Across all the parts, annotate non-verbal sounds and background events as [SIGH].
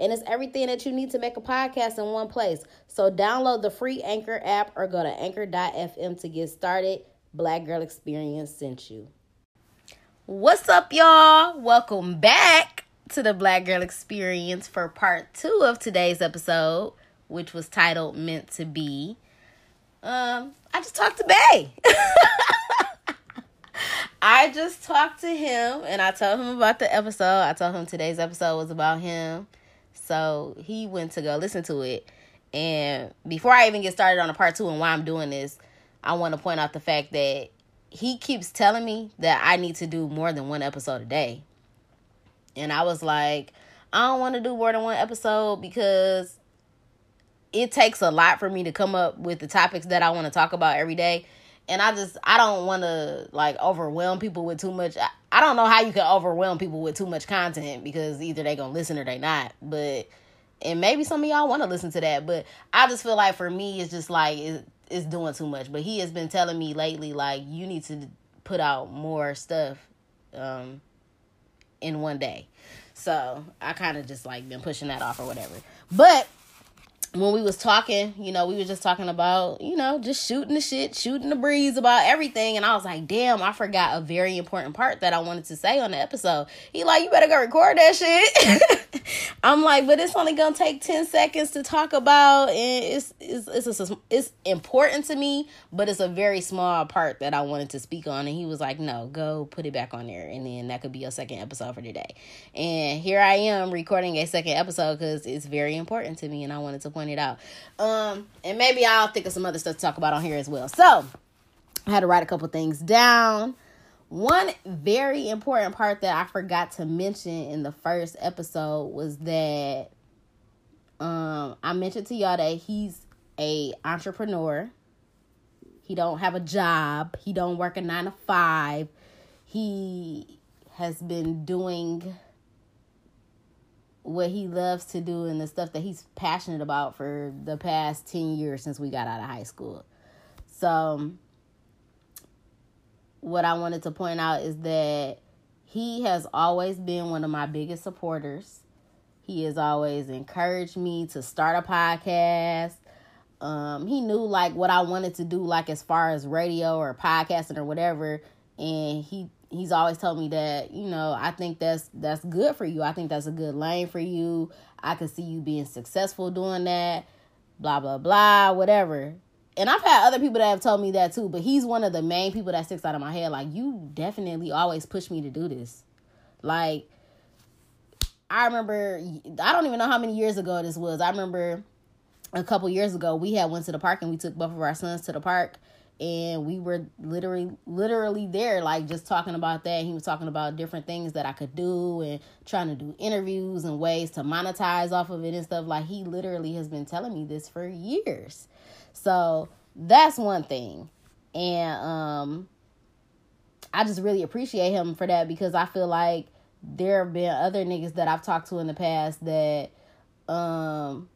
And it's everything that you need to make a podcast in one place. So download the free Anchor app or go to anchor.fm to get started. Black Girl Experience sent you. What's up, y'all? Welcome back to the Black Girl Experience for part two of today's episode, which was titled Meant to Be. Um, I just talked to Bay. [LAUGHS] I just talked to him and I told him about the episode. I told him today's episode was about him. So he went to go listen to it. And before I even get started on the part two and why I'm doing this, I want to point out the fact that he keeps telling me that I need to do more than one episode a day. And I was like, I don't want to do more than one episode because it takes a lot for me to come up with the topics that I want to talk about every day and I just I don't want to like overwhelm people with too much. I, don't know how you can overwhelm people with too much content because either they gonna listen or they not. But and maybe some of y'all want to listen to that, but I just feel like for me it's just like it, it's doing too much. But he has been telling me lately like you need to put out more stuff um in one day. So I kind of just like been pushing that off or whatever. But when we was talking, you know, we were just talking about, you know, just shooting the shit, shooting the breeze about everything. And I was like, damn, I forgot a very important part that I wanted to say on the episode. He like, you better go record that shit. [LAUGHS] I'm like, but it's only gonna take 10 seconds to talk about and it's it's it's, a, it's important to me, but it's a very small part that I wanted to speak on. And he was like, no, go put it back on there. And then that could be a second episode for today. And here I am recording a second episode because it's very important to me and I wanted to point it out. Um, and maybe I'll think of some other stuff to talk about on here as well. So I had to write a couple things down. One very important part that I forgot to mention in the first episode was that um I mentioned to y'all that he's a entrepreneur. He don't have a job. He don't work a 9 to 5. He has been doing what he loves to do and the stuff that he's passionate about for the past 10 years since we got out of high school. So, what I wanted to point out is that he has always been one of my biggest supporters. He has always encouraged me to start a podcast. Um, he knew like what I wanted to do, like as far as radio or podcasting or whatever, and he he's always told me that you know i think that's that's good for you. I think that's a good lane for you. I could see you being successful doing that blah blah blah whatever. And i've had other people that have told me that too but he's one of the main people that sticks out of my head. Like you definitely always push me to do this. Like i remember i don't even know how many years ago this was. I remember a couple years ago we had went to the park and we took both of our sons to the park and we were literally literally there like just talking about that. He was talking about different things that i could do and trying to do interviews and ways to monetize off of it and stuff. Like he literally has been telling me this for years. So that's one thing. And um i just really appreciate him for that because i feel like there have been other niggas that i've talked to in the past that um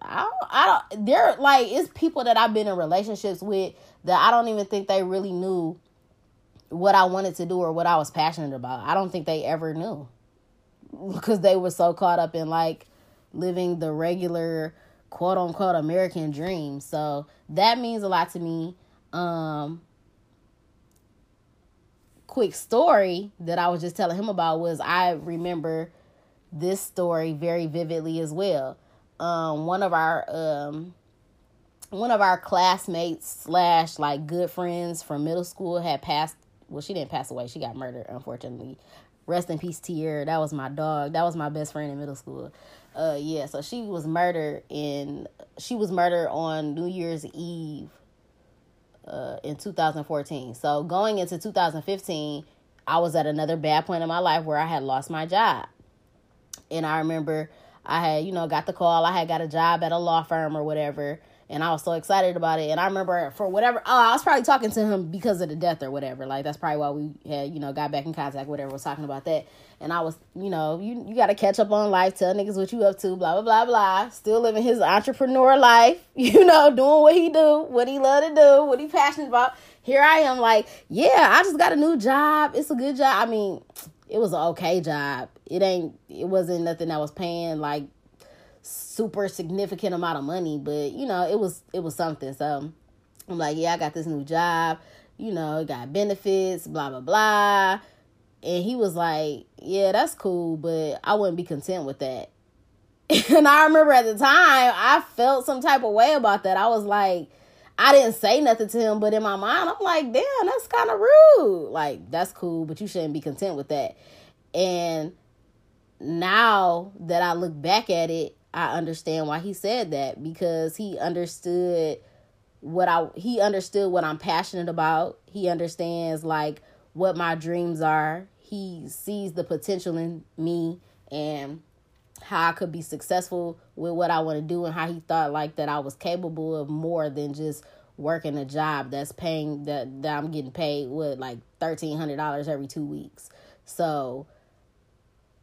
I don't, I don't, they're like, it's people that I've been in relationships with that I don't even think they really knew what I wanted to do or what I was passionate about. I don't think they ever knew [LAUGHS] because they were so caught up in like living the regular quote unquote American dream. So that means a lot to me. Um, quick story that I was just telling him about was I remember this story very vividly as well. Um, one of our um, one of our classmates slash like good friends from middle school had passed well she didn't pass away. She got murdered unfortunately. Rest in peace Tier. That was my dog. That was my best friend in middle school. Uh yeah so she was murdered in she was murdered on New Year's Eve uh in 2014 so going into 2015 I was at another bad point in my life where I had lost my job. And I remember I had you know got the call I had got a job at a law firm or whatever and I was so excited about it. And I remember for whatever, oh, I was probably talking to him because of the death or whatever. Like that's probably why we had, you know, got back in contact, whatever, was talking about that. And I was, you know, you you got to catch up on life, tell niggas what you up to, blah blah blah blah. Still living his entrepreneur life, [LAUGHS] you know, doing what he do, what he love to do, what he passionate about. Here I am, like, yeah, I just got a new job. It's a good job. I mean, it was an okay job. It ain't. It wasn't nothing that was paying like super significant amount of money, but you know, it was it was something. So I'm like, yeah, I got this new job, you know, it got benefits, blah blah blah. And he was like, Yeah, that's cool, but I wouldn't be content with that. [LAUGHS] and I remember at the time I felt some type of way about that. I was like, I didn't say nothing to him, but in my mind, I'm like, damn, that's kind of rude. Like, that's cool, but you shouldn't be content with that. And now that I look back at it, I understand why he said that because he understood what I he understood what I'm passionate about. He understands like what my dreams are. He sees the potential in me and how I could be successful with what I want to do and how he thought like that I was capable of more than just working a job that's paying that, that I'm getting paid with like thirteen hundred dollars every two weeks. So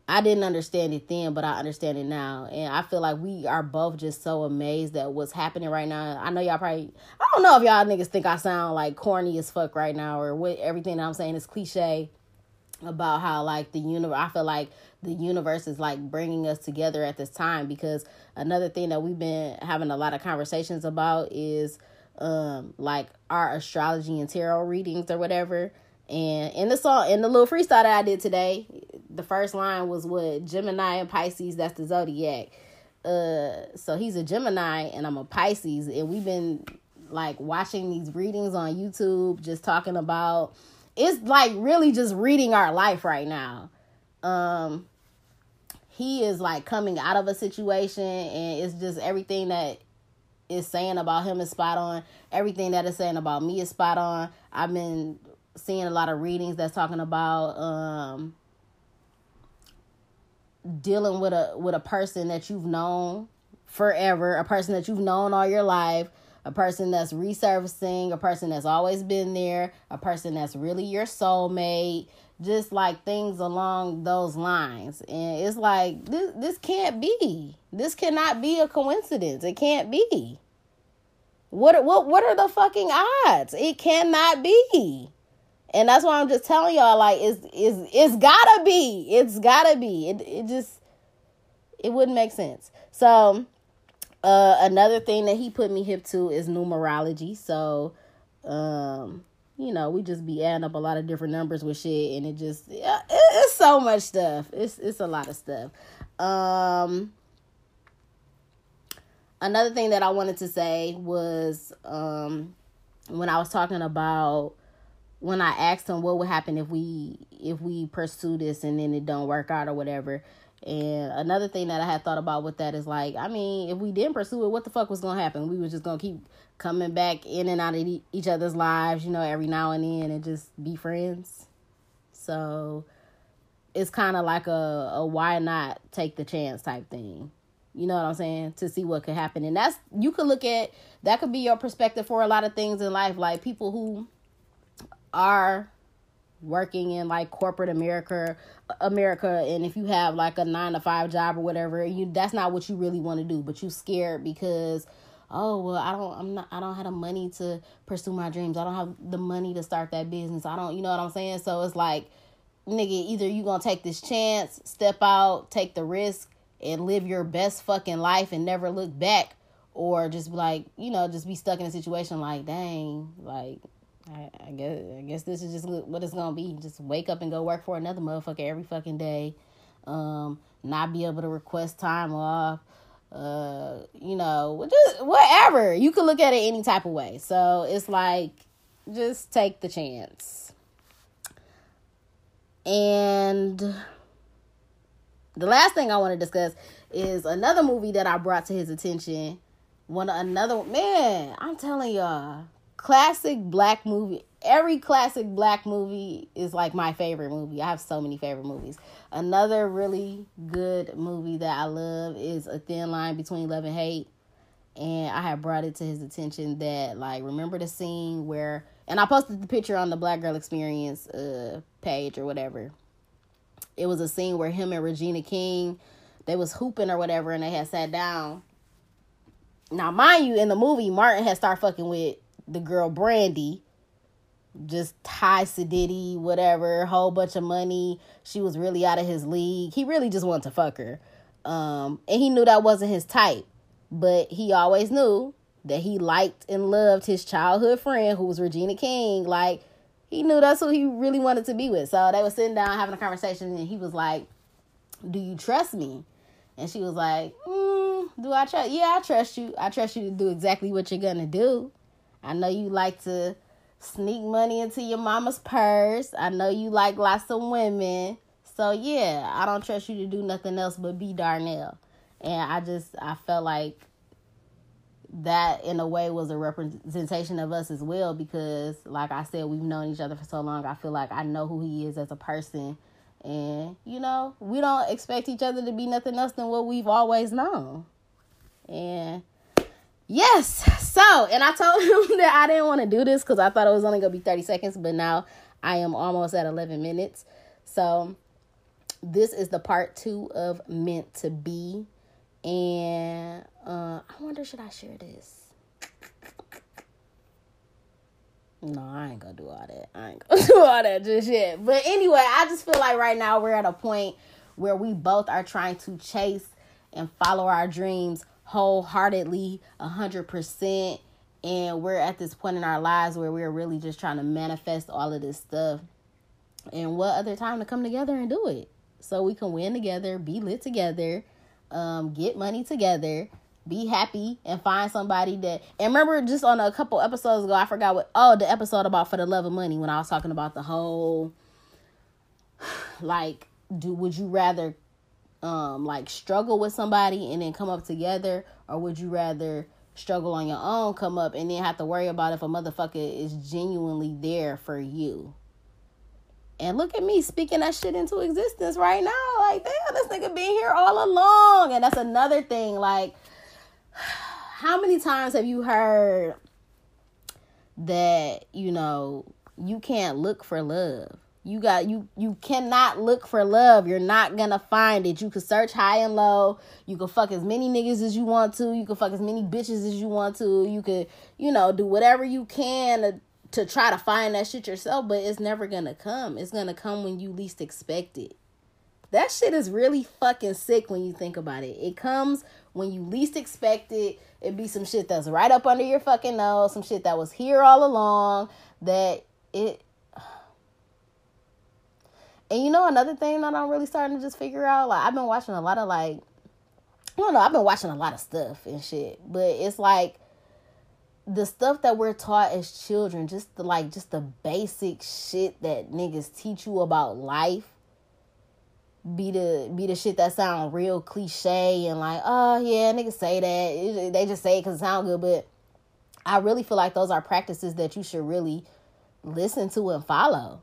I didn't understand it then, but I understand it now. And I feel like we are both just so amazed at what's happening right now. I know y'all probably, I don't know if y'all niggas think I sound like corny as fuck right now or what everything I'm saying is cliche about how like the universe, I feel like the universe is like bringing us together at this time because another thing that we've been having a lot of conversations about is um like our astrology and tarot readings or whatever and in the song, in the little freestyle that I did today, the first line was what Gemini and Pisces. That's the zodiac. Uh, so he's a Gemini and I'm a Pisces, and we've been like watching these readings on YouTube, just talking about. It's like really just reading our life right now. Um, he is like coming out of a situation, and it's just everything that is saying about him is spot on. Everything that is saying about me is spot on. I've been seeing a lot of readings that's talking about um, dealing with a with a person that you've known forever, a person that you've known all your life, a person that's resurfacing, a person that's always been there, a person that's really your soulmate, just like things along those lines. And it's like this this can't be. This cannot be a coincidence. It can't be. What what what are the fucking odds? It cannot be. And that's why I'm just telling y'all, like, it's it's it's gotta be. It's gotta be. It it just it wouldn't make sense. So uh another thing that he put me hip to is numerology. So um you know, we just be adding up a lot of different numbers with shit and it just yeah, it, it's so much stuff. It's it's a lot of stuff. Um another thing that I wanted to say was um when I was talking about when I asked him what would happen if we if we pursue this and then it don't work out or whatever. And another thing that I had thought about with that is like, I mean, if we didn't pursue it, what the fuck was gonna happen? We was just gonna keep coming back in and out of each other's lives, you know, every now and then, and just be friends. So it's kind of like a, a why not take the chance type thing. You know what I'm saying? To see what could happen. And that's you could look at that could be your perspective for a lot of things in life. Like people who are working in like corporate America America and if you have like a 9 to 5 job or whatever you that's not what you really want to do but you scared because oh well I don't I'm not I don't have the money to pursue my dreams. I don't have the money to start that business. I don't you know what I'm saying? So it's like nigga either you to take this chance step out take the risk and live your best fucking life and never look back or just like you know just be stuck in a situation like dang like I, I guess I guess this is just what it's gonna be. Just wake up and go work for another motherfucker every fucking day. Um, not be able to request time off. Uh, you know, just whatever. You can look at it any type of way. So it's like just take the chance. And the last thing I want to discuss is another movie that I brought to his attention. One another man, I'm telling y'all, classic black movie every classic black movie is like my favorite movie. I have so many favorite movies. Another really good movie that I love is A Thin Line Between Love and Hate. and I had brought it to his attention that like remember the scene where and I posted the picture on the Black Girl Experience uh page or whatever. It was a scene where him and Regina King they was hooping or whatever and they had sat down. Now mind you in the movie Martin had started fucking with the girl Brandi just high sedity, whatever, whole bunch of money. She was really out of his league. He really just wanted to fuck her. Um, and he knew that wasn't his type. But he always knew that he liked and loved his childhood friend who was Regina King. Like he knew that's who he really wanted to be with. So they were sitting down having a conversation and he was like, Do you trust me? And she was like, mm, Do I trust? Yeah, I trust you. I trust you to do exactly what you're going to do. I know you like to sneak money into your mama's purse. I know you like lots of women. So yeah, I don't trust you to do nothing else but be Darnell. And I just I felt like that in a way was a representation of us as well because like I said, we've known each other for so long. I feel like I know who he is as a person. And, you know, we don't expect each other to be nothing else than what we've always known. And Yes. So, and I told [LAUGHS] him that I didn't want to do this because I thought it was only going to be 30 seconds, but now I am almost at 11 minutes. So, this is the part two of Meant to Be. And uh, I wonder, should I share this? No, I ain't gonna do all that. I ain't gonna [LAUGHS] do all that just yet. But anyway, I just feel like right now we're at a point where we both are trying to chase and follow our dreams wholeheartedly, a hundred percent. And we're at this point in our lives where we're really just trying to manifest all of this stuff. And what other time to come together and do it? So we can win together, be lit together, um, get money together, be happy, and find somebody that. And remember, just on a couple episodes ago, I forgot what. Oh, the episode about for the love of money when I was talking about the whole. [SIGHS] Like, do would you rather um like struggle with somebody and then come up together? Or would you rather struggle on your own come up and then have to worry about if a motherfucker is genuinely there for you? And look at me speaking that shit into existence right now. Like damn this nigga been here all along. And that's another thing like [SIGHS] how many times have you heard that you know you can't look for love you got you you cannot look for love. You're not gonna find it. You can search high and low. You can fuck as many niggas as you want to. You can fuck as many bitches as you want to. You could, you know, do whatever you can to, to try to find that shit yourself, but it's never gonna come. It's gonna come when you least expect it. That shit is really fucking sick when you think about it. It comes when you least expect it. It be some shit that's right up under your fucking nose, some shit that was here all along that it and you know another thing that I'm really starting to just figure out, like I've been watching a lot of like I don't know, I've been watching a lot of stuff and shit. But it's like the stuff that we're taught as children, just the like just the basic shit that niggas teach you about life. Be the be the shit that sound real cliche and like, oh yeah, niggas say that. They just say it because it sound good, but I really feel like those are practices that you should really listen to and follow.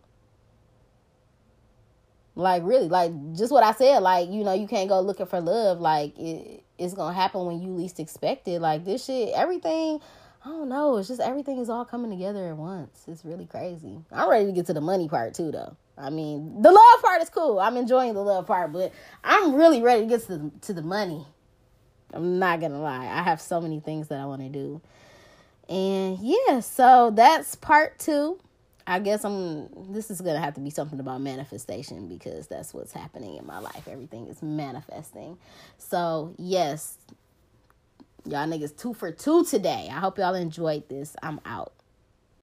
Like really, like just what I said. Like you know, you can't go looking for love. Like it, it's gonna happen when you least expect it. Like this shit, everything. I don't know. It's just everything is all coming together at once. It's really crazy. I'm ready to get to the money part too, though. I mean, the love part is cool. I'm enjoying the love part, but I'm really ready to get to the, to the money. I'm not gonna lie. I have so many things that I want to do, and yeah. So that's part two. I guess I'm this is gonna have to be something about manifestation because that's what's happening in my life. Everything is manifesting. So yes, y'all niggas two for two today. I hope y'all enjoyed this. I'm out.